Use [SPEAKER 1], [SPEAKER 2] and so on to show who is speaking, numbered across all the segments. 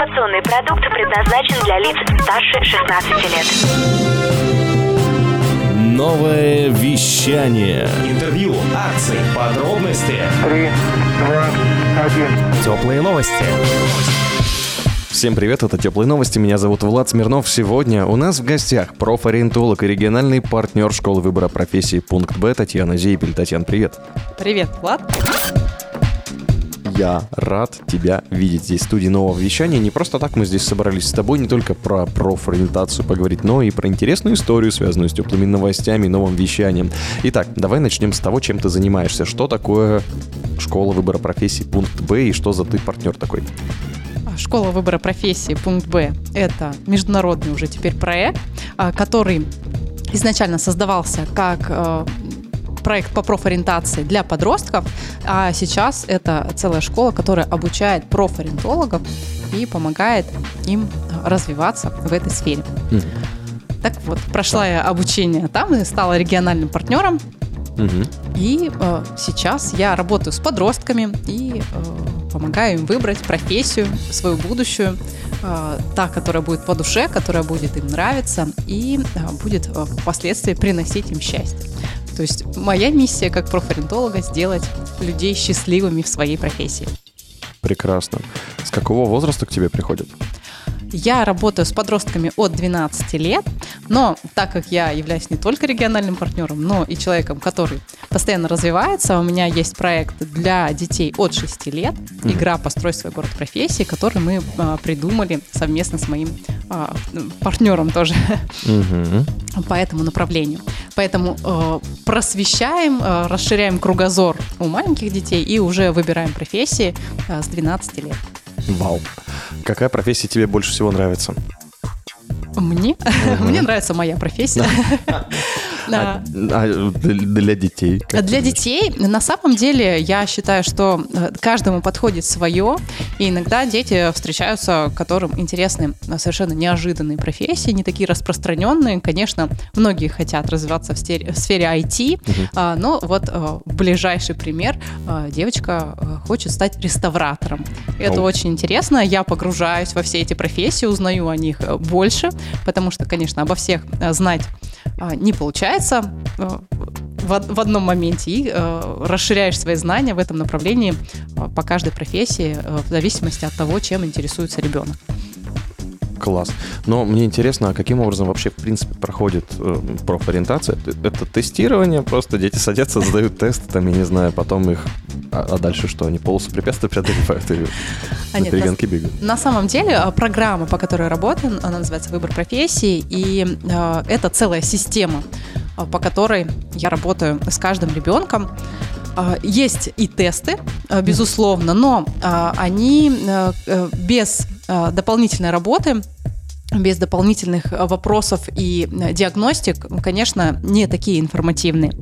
[SPEAKER 1] Информационный продукт предназначен для лиц старше 16 лет.
[SPEAKER 2] Новое вещание.
[SPEAKER 3] Интервью, акции, подробности.
[SPEAKER 4] Три, два, один.
[SPEAKER 3] Теплые новости.
[SPEAKER 2] Всем привет, это Теплые новости, меня зовут Влад Смирнов. Сегодня у нас в гостях профориентолог и региональный партнер школы выбора профессии «Пункт Б» Татьяна Зейпель. Татьяна, привет.
[SPEAKER 5] Привет, Влад.
[SPEAKER 2] Я рад тебя видеть здесь в студии нового вещания. Не просто так мы здесь собрались с тобой не только про профориентацию поговорить, но и про интересную историю, связанную с теплыми новостями и новым вещанием. Итак, давай начнем с того, чем ты занимаешься. Что такое школа выбора профессии «Пункт Б» и что за ты партнер такой?
[SPEAKER 5] Школа выбора профессии «Пункт Б» — это международный уже теперь проект, а, который изначально создавался как э, проект по профориентации для подростков, а сейчас это целая школа, которая обучает профориентологов и помогает им развиваться в этой сфере.
[SPEAKER 2] Мгм.
[SPEAKER 5] Так вот, прошла я обучение там и стала региональным партнером.
[SPEAKER 2] Мгм.
[SPEAKER 5] И э, сейчас я работаю с подростками и э, помогаю им выбрать профессию, свою будущую, э, та, которая будет по душе, которая будет им нравиться и э, будет э, впоследствии приносить им счастье. То есть моя миссия как профориентолога сделать людей счастливыми в своей профессии.
[SPEAKER 2] Прекрасно. С какого возраста к тебе приходят?
[SPEAKER 5] Я работаю с подростками от 12 лет, но так как я являюсь не только региональным партнером, но и человеком, который постоянно развивается, у меня есть проект для детей от 6 лет, игра «Построй свой город профессии», который мы а, придумали совместно с моим а, партнером тоже по этому направлению. Поэтому э, просвещаем, э, расширяем кругозор у маленьких детей и уже выбираем профессии э, с 12 лет.
[SPEAKER 2] Вау. Какая профессия тебе больше всего нравится?
[SPEAKER 5] Мне, мне нравится моя профессия. Да.
[SPEAKER 2] А для для детей?
[SPEAKER 5] Для детей, на самом деле, я считаю, что э, каждому подходит свое, и иногда дети встречаются, которым интересны э, совершенно неожиданные профессии, не такие распространенные. Конечно, многие хотят развиваться в стере- в сфере IT, а, но вот э, ближайший пример, девочка хочет стать реставратором. Это
[SPEAKER 2] Оу.
[SPEAKER 5] очень интересно, я погружаюсь во все эти профессии, узнаю о них больше, потому что, конечно, обо всех знать а, не получается э, в, од- в одном моменте и э, расширяешь свои знания в этом направлении э, по каждой профессии в зависимости от того, чем интересуется ребенок.
[SPEAKER 2] Класс. Но мне интересно, а каким образом вообще, в принципе, проходит э, профориентация? Это, тестирование, просто дети садятся, задают тесты, там, я не знаю, потом их... А, а дальше что? Они полосу препятствий преодолевают и
[SPEAKER 5] А
[SPEAKER 2] на
[SPEAKER 5] нет,
[SPEAKER 2] перегонки бегают?
[SPEAKER 5] На самом деле э, программа, по которой работаем, она называется «Выбор профессии», и э, это целая система, э, по которой я работаю с каждым ребенком. Есть и тесты, безусловно, но они э, э, без дополнительной работы без дополнительных э, вопросов и э, диагностик, конечно, не такие информативные.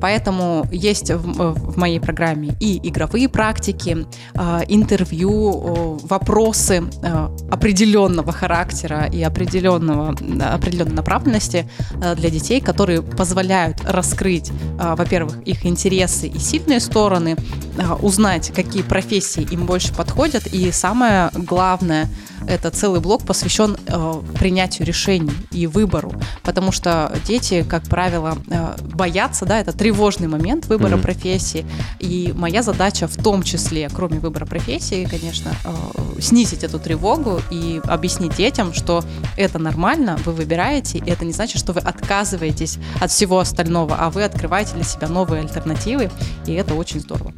[SPEAKER 5] Поэтому есть в, э, в моей программе и игровые практики, э, интервью, вопросы э, определенного характера и определенного, определенной направленности э, для детей, которые позволяют раскрыть, э, во-первых, их интересы и сильные стороны, э, узнать, какие профессии им больше подходят, и самое главное, это целый блок посвящен э, принятию решений и выбору, потому что дети, как правило, э, боятся, да, это тревожный момент выбора
[SPEAKER 2] Мгм.
[SPEAKER 5] профессии, и моя задача в том числе, кроме выбора профессии, конечно, э, снизить эту тревогу и объяснить детям, что это нормально, вы выбираете, и это не значит, что вы отказываетесь от всего остального, а вы открываете для себя новые альтернативы, и это очень здорово.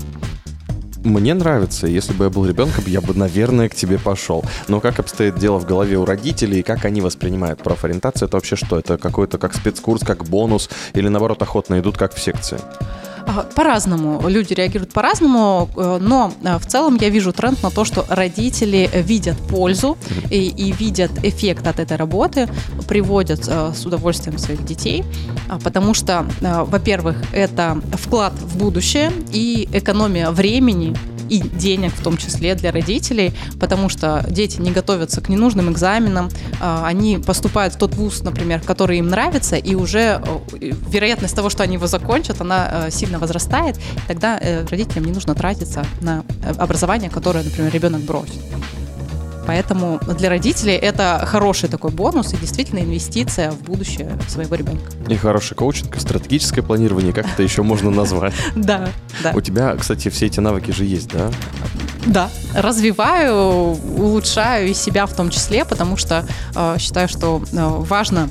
[SPEAKER 2] Мне нравится. Если бы я был ребенком, я бы, наверное, к тебе пошел. Но как обстоит дело в голове у родителей, и как они воспринимают профориентацию? Это вообще что? Это какой-то как спецкурс, как бонус? Или наоборот, охотно идут как в секции?
[SPEAKER 5] А, По-разному. Люди реагируют по-разному, э, но э, в целом я вижу тренд на то, что родители видят пользу и, и видят эффект от этой работы, приводят э, с удовольствием своих детей, а, потому что, во-первых, это вклад в будущее и экономия времени и денег в том числе для родителей, потому что дети не готовятся к ненужным экзаменам, а, они поступают в тот вуз, например, который им нравится, и уже э, вероятность того, что они его закончат, она э, сильно возрастает, тогда э, родителям не нужно тратиться на образование, которое, например, ребенок бросит. Поэтому для родителей это хороший такой бонус и действительно инвестиция в будущее своего ребенка.
[SPEAKER 2] И хороший коучинг, и стратегическое планирование, как это еще можно назвать?
[SPEAKER 5] Да, да.
[SPEAKER 2] У тебя, кстати, все эти навыки же есть, да?
[SPEAKER 5] Да, развиваю, улучшаю и себя в том числе, потому что э, считаю, что э, важно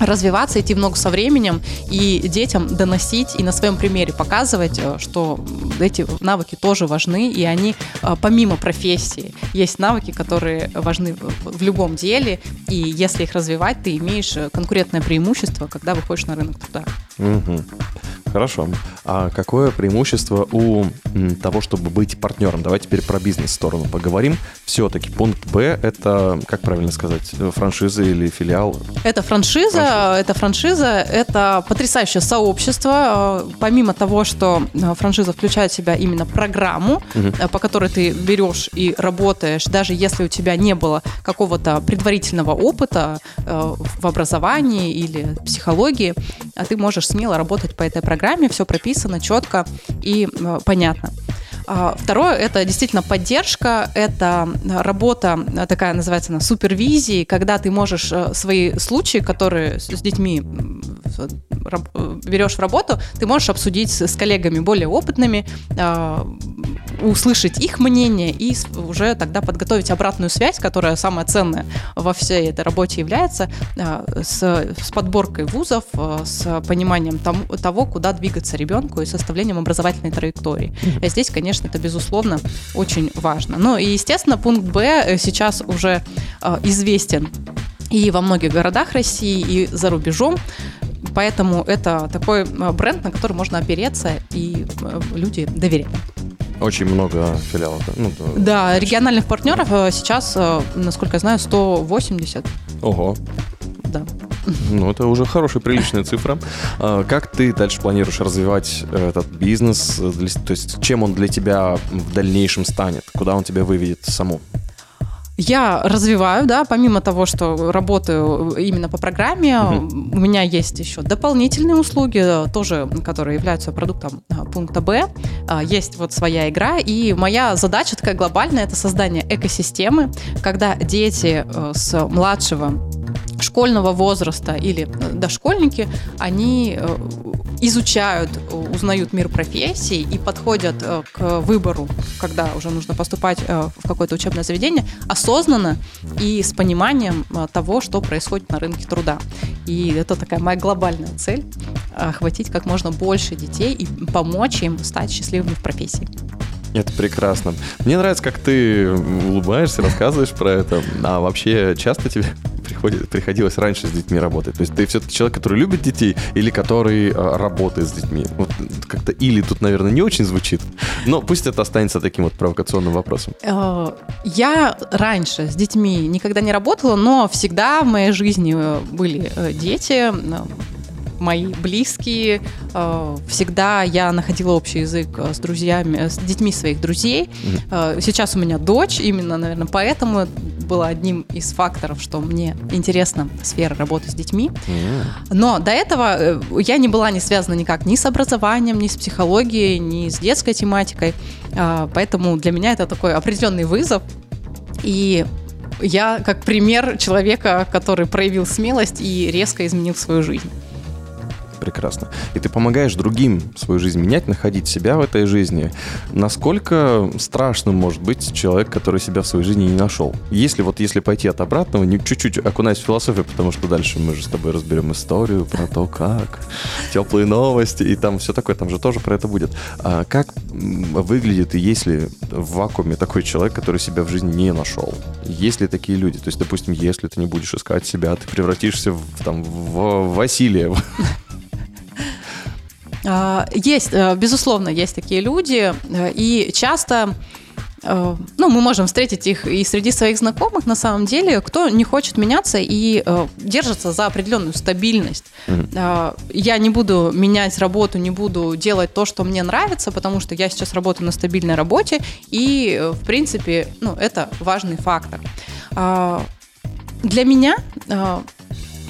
[SPEAKER 5] развиваться, идти в ногу со временем и детям доносить и на своем примере показывать, э, что эти навыки тоже важны, и они э, помимо профессии есть навыки, которые важны в любом деле, и если их развивать, ты имеешь э, конкурентное преимущество, когда выходишь на рынок труда.
[SPEAKER 2] Мгм. Хорошо. А какое преимущество у того, чтобы быть партнером? Давай теперь про бизнес-сторону поговорим. Все-таки пункт Б – это, как правильно сказать, э, франшиза или филиал?
[SPEAKER 5] Это франшиза, это франшиза, это потрясающее сообщество. Э, Помимо того, что э, франшиза включает в себя именно программу, э, по которой ты берешь и работаешь, даже если у тебя не было какого-то предварительного опыта в образовании или психологии, а ты можешь смело работать по этой программе, все прописано четко и э, понятно. А, Второе – это действительно поддержка, это работа э, такая называется она супервизии, когда ты можешь э, свои случаи, которые с детьми берешь в работу, ты можешь обсудить с с коллегами более опытными, а, услышать их мнение и уже тогда подготовить обратную связь, которая самая ценная во всей этой работе является, а, с, с подборкой вузов, а, с пониманием тому- того, куда двигаться ребенку и составлением образовательной траектории. И здесь, конечно, это, безусловно, очень важно. Ну и, естественно, пункт Б э, сейчас уже а, известен и во многих городах России, и за рубежом. Поэтому это такой а, бренд, на который можно опереться, и э, люди доверяют.
[SPEAKER 2] Очень много филиалов. да? Ну, то-
[SPEAKER 5] Да, региональных партнеров э, сейчас, э, насколько я знаю, 180.
[SPEAKER 2] Ого.
[SPEAKER 5] Да.
[SPEAKER 2] Ну, это уже хорошая, приличная цифра. А, Как ты дальше планируешь развивать э, этот бизнес? То есть, чем он для тебя в дальнейшем станет? Куда он тебя выведет саму?
[SPEAKER 5] Я развиваю, да, помимо того, что работаю именно по программе,
[SPEAKER 2] Мгм.
[SPEAKER 5] у меня есть еще дополнительные услуги, тоже, которые являются продуктом а, пункта Б. А, Есть вот своя игра, и моя задача такая глобальная, это создание экосистемы, когда дети э, с младшего школьного возраста или э, дошкольники, они э, изучают, узнают мир профессий и подходят э, к выбору, когда уже нужно поступать э, в какое-то учебное заведение, осознанно и с пониманием э, того, что происходит на рынке труда. И это такая моя глобальная цель – охватить как можно больше детей и помочь им стать счастливыми в профессии.
[SPEAKER 2] Это прекрасно. Мне нравится, как ты улыбаешься, рассказываешь про это. А вообще часто тебе приходит, приходилось раньше с детьми работать? То есть ты все-таки человек, который любит детей или который э, работает с детьми? Вот как-то или тут, наверное, не очень звучит. Но пусть это останется таким вот провокационным вопросом.
[SPEAKER 5] Э, Я раньше с детьми никогда не работала, но всегда в моей жизни э, были дети, мои близкие. Всегда я находила общий язык с друзьями, с детьми своих друзей. Сейчас у меня дочь, именно, наверное, поэтому было одним из факторов, что мне интересна сфера работы с детьми. Но до этого э, я не была не связана никак ни с образованием, ни с психологией, ни с детской тематикой. А, Поэтому для меня это такой определенный вызов. И я как пример человека, который проявил смелость и резко изменил свою жизнь.
[SPEAKER 2] Прекрасно. И ты помогаешь другим свою жизнь менять, находить себя в этой жизни. Насколько страшным может быть человек, который себя в своей жизни не нашел? Если вот если пойти от обратного, чуть-чуть окунаясь в философию, потому что дальше мы же с тобой разберем историю про то, как, теплые новости и там все такое, там же тоже про это будет. А как выглядит и есть ли в вакууме такой человек, который себя в жизни не нашел? Есть ли такие люди? То есть, допустим, если ты не будешь искать себя, ты превратишься в, там, в Василия,
[SPEAKER 5] Есть, э, безусловно, есть такие люди, э, и часто э, ну, мы можем встретить их и среди своих знакомых, на самом деле, кто не хочет меняться и э, держится за определенную стабильность. Э, Я не буду менять работу, не буду делать то, что мне нравится, потому что я сейчас работаю на стабильной работе, и, э, в принципе, ну, это важный фактор. А, Для меня, э,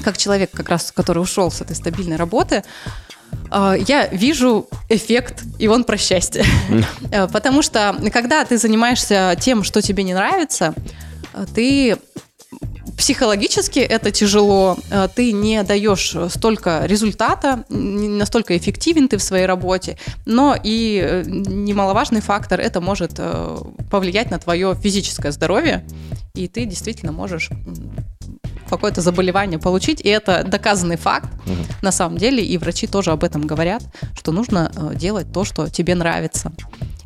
[SPEAKER 5] как человек, как раз, который ушел с этой стабильной работы, а, я вижу эффект, и он про счастье. Э, Потому что, когда ты занимаешься тем, что тебе не нравится, э, ты психологически это тяжело, э, ты не даешь столько результата, не настолько эффективен ты в своей работе, но и немаловажный фактор, это может повлиять на твое физическое здоровье, и ты действительно можешь какое-то заболевание получить, и это доказанный факт на самом деле, и врачи тоже об этом говорят, что нужно э, делать то, что тебе нравится.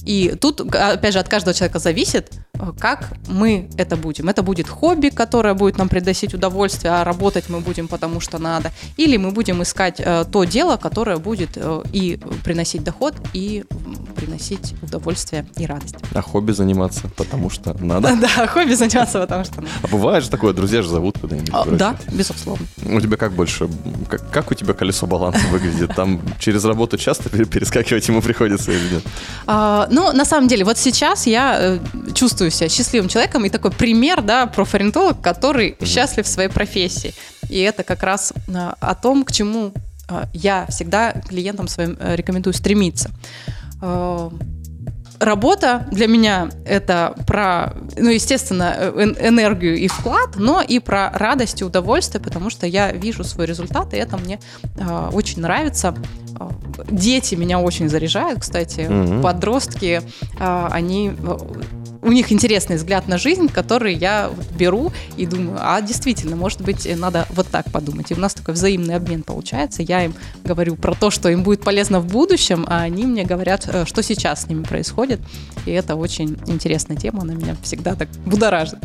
[SPEAKER 5] И тут, опять же, от каждого человека зависит, э, как мы это будем. Это будет хобби, которое будет нам приносить удовольствие, а работать мы будем потому что надо. Или мы будем искать э, то дело, которое будет э, и приносить доход, и приносить удовольствие и радость.
[SPEAKER 2] А хобби заниматься, потому что надо.
[SPEAKER 5] Да, хобби заниматься потому что надо.
[SPEAKER 2] А бывает же такое, друзья же зовут куда-нибудь.
[SPEAKER 5] А. Да, безусловно.
[SPEAKER 2] У тебя как больше, как, у тебя колесо баланса выглядит? Там через работу часто пере- перескакивать ему приходится или нет?
[SPEAKER 5] А, ну, на самом деле, вот сейчас я э, чувствую себя счастливым человеком и такой пример, да, профориентолог, который счастлив в своей профессии. И это как раз а, о том, к чему а, я всегда клиентам своим э, рекомендую стремиться. А, Работа для меня это про, ну, естественно, э, эн- энергию и вклад, но и про радость и удовольствие, потому что я вижу свой результат, и это мне а, очень нравится. А, Дети меня очень заряжают, кстати,
[SPEAKER 2] Мгм.
[SPEAKER 5] подростки, а, они э, у них интересный взгляд на жизнь, который я вот беру и думаю, а действительно, может быть, надо вот так подумать. И у нас такой взаимный обмен получается. Я им говорю про то, что им будет полезно в будущем, а они мне говорят, э, что сейчас с ними происходит. И это очень интересная тема, она меня всегда так будоражит.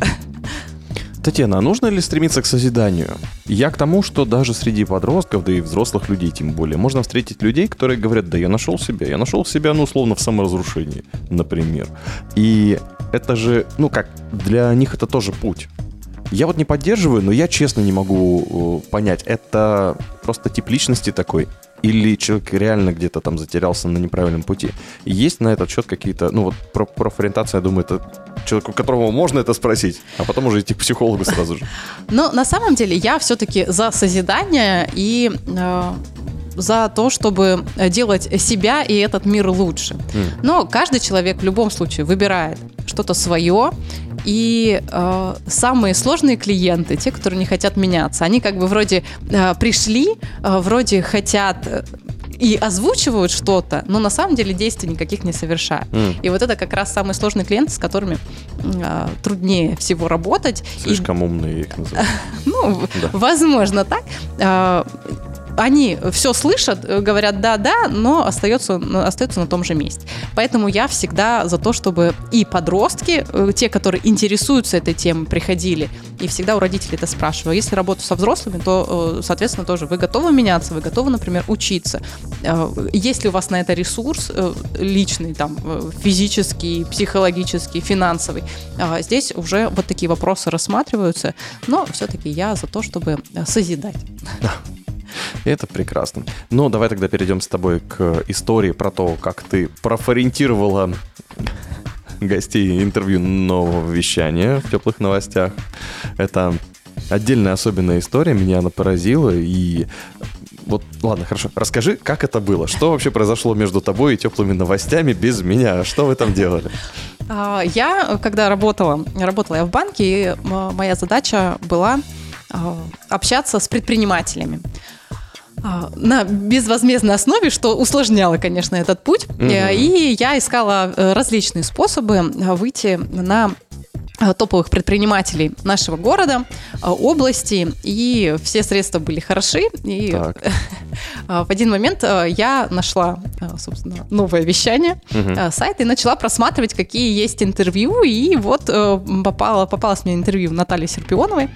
[SPEAKER 2] Татьяна, а нужно ли стремиться к созиданию? Я к тому, что даже среди подростков, да и взрослых людей тем более, можно встретить людей, которые говорят, да я нашел себя, я нашел себя, ну, условно, в саморазрушении, например. И это же, ну как, для них это тоже путь. Я вот не поддерживаю, но я честно не могу э, понять, это просто тип личности такой, или человек реально где-то там затерялся на неправильном пути. Есть на этот счет какие-то, ну вот про профориентация, я думаю, это человеку, которого можно это спросить, а потом уже идти к психологу сразу же.
[SPEAKER 5] Но на самом деле я все-таки за созидание и э, за то, чтобы делать себя и этот мир лучше. Но каждый человек в любом случае выбирает что-то свое. И э, самые сложные клиенты, те, которые не хотят меняться, они как бы вроде э, пришли, э, вроде хотят э, и озвучивают что-то, но на самом деле действий никаких не совершают.
[SPEAKER 2] М.
[SPEAKER 5] И вот это как раз самые сложные клиенты, с которыми э, труднее всего работать. И
[SPEAKER 2] Слишком умные их называют.
[SPEAKER 5] ну,
[SPEAKER 2] Да.
[SPEAKER 5] возможно так. А, Они все слышат, э, говорят да-да, но остается, но остаются на том же месте. Поэтому я всегда за то, чтобы и подростки, э, те, которые интересуются этой темой, приходили. И всегда у родителей это спрашиваю. Если работаю со взрослыми, то, э, соответственно, тоже вы готовы меняться, вы готовы, например, учиться. Есть ли у вас на это ресурс личный, там, физический, психологический, финансовый? А Здесь уже вот такие вопросы рассматриваются, но все-таки я за то, чтобы созидать.
[SPEAKER 2] Это прекрасно. Ну, давай тогда перейдем с тобой к истории про то, как ты профориентировала гостей интервью нового вещания в теплых новостях. Это отдельная особенная история, меня она поразила, и вот, ладно, хорошо, расскажи, как это было, что вообще произошло между тобой и теплыми новостями без меня, что вы там делали?
[SPEAKER 5] А, Я, когда работала, работала я в банке, и моя задача была а, общаться с предпринимателями на безвозмездной основе, что усложняло, конечно, этот путь. Э, И я искала э, различные способы э, выйти на топовых предпринимателей нашего города, области, и все средства были хороши. И
[SPEAKER 2] Так.
[SPEAKER 5] а, в один момент я нашла, собственно, новое вещание, э, сайт, и начала просматривать, какие есть интервью, и вот попало, попалось мне интервью Натальи Серпионовой,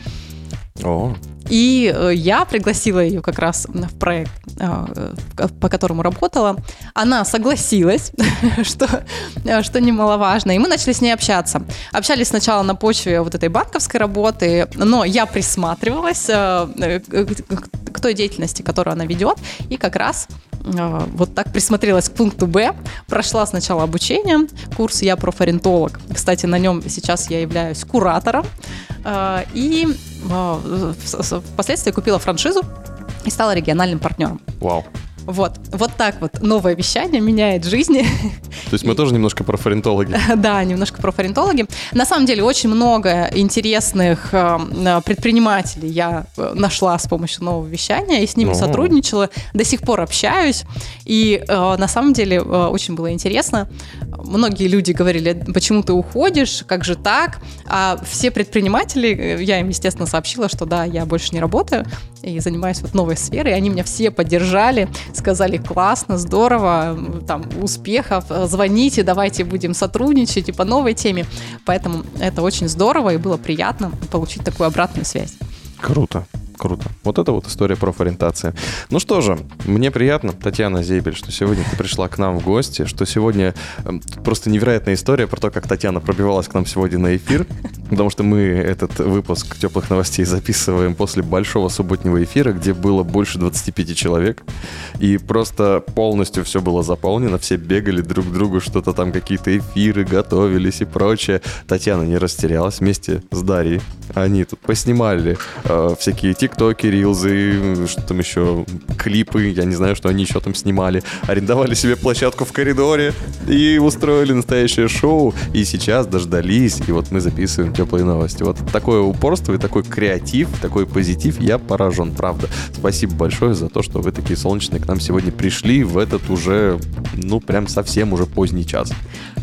[SPEAKER 2] О,
[SPEAKER 5] и э, я пригласила ее как раз в проект, э, э, по которому работала. Она согласилась, что, э, что немаловажно. И мы начали с ней общаться. Общались сначала на почве вот этой банковской работы, но я присматривалась к той деятельности, которую она ведет. И как раз вот так присмотрелась к пункту Б. Прошла сначала обучение, курс «Я профориентолог». Кстати, на нем сейчас я являюсь куратором. И впоследствии купила франшизу и стала региональным партнером.
[SPEAKER 2] вау.
[SPEAKER 5] Вот, вот так вот новое вещание меняет жизни.
[SPEAKER 2] То есть мы тоже немножко профориентологи.
[SPEAKER 5] Да, немножко профориентологи. На самом деле очень много интересных э, предпринимателей я э, нашла с помощью нового вещания и с ними
[SPEAKER 2] О.
[SPEAKER 5] сотрудничала, до сих пор общаюсь. И э, на самом деле очень было интересно. Многие люди говорили, почему ты уходишь, как же так? А все предприниматели, я им, естественно, сообщила, что да, я больше не работаю и занимаюсь вот новой сферой. Они меня все поддержали, сказали, классно, здорово, там, успехов, звоните, давайте будем сотрудничать и по новой теме. Поэтому это очень здорово и было приятно получить такую обратную связь.
[SPEAKER 2] Круто. Круто. Вот это вот история профориентации. Ну что же, мне приятно, Татьяна Зейбель, что сегодня ты пришла к нам в гости, что сегодня эм, просто невероятная история про то, как Татьяна пробивалась к нам сегодня на эфир, потому что мы этот выпуск теплых новостей записываем после большого субботнего эфира, где было больше 25 человек, и просто полностью все было заполнено, все бегали друг к другу, что-то там, какие-то эфиры готовились и прочее. Татьяна не растерялась вместе с Дарьей. Они тут поснимали э, всякие тиктоки, рилзы, что там еще, клипы, я не знаю, что они еще там снимали. Арендовали себе площадку в коридоре и устроили настоящее шоу. И сейчас дождались, и вот мы записываем теплые новости. Вот такое упорство и такой креатив, такой позитив, я поражен, правда. Спасибо большое за то, что вы такие солнечные к нам сегодня пришли в этот уже, ну, прям совсем уже поздний час.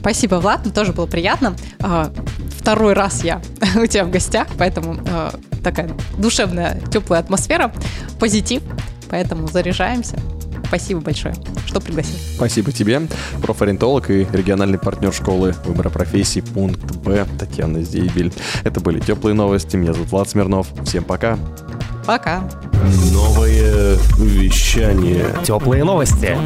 [SPEAKER 5] Спасибо, Влад, мне тоже было приятно. А, Второй раз я у тебя в гостях, поэтому э, такая душевная, теплая атмосфера, позитив, поэтому заряжаемся. Спасибо большое, что пригласил.
[SPEAKER 2] Спасибо тебе. Профориентолог и региональный партнер школы выбора профессий пункт Б Татьяна Зейбель. Это были теплые новости. Меня зовут Влад Смирнов. Всем пока.
[SPEAKER 5] Пока.
[SPEAKER 3] Новое вещание.
[SPEAKER 6] Теплые новости.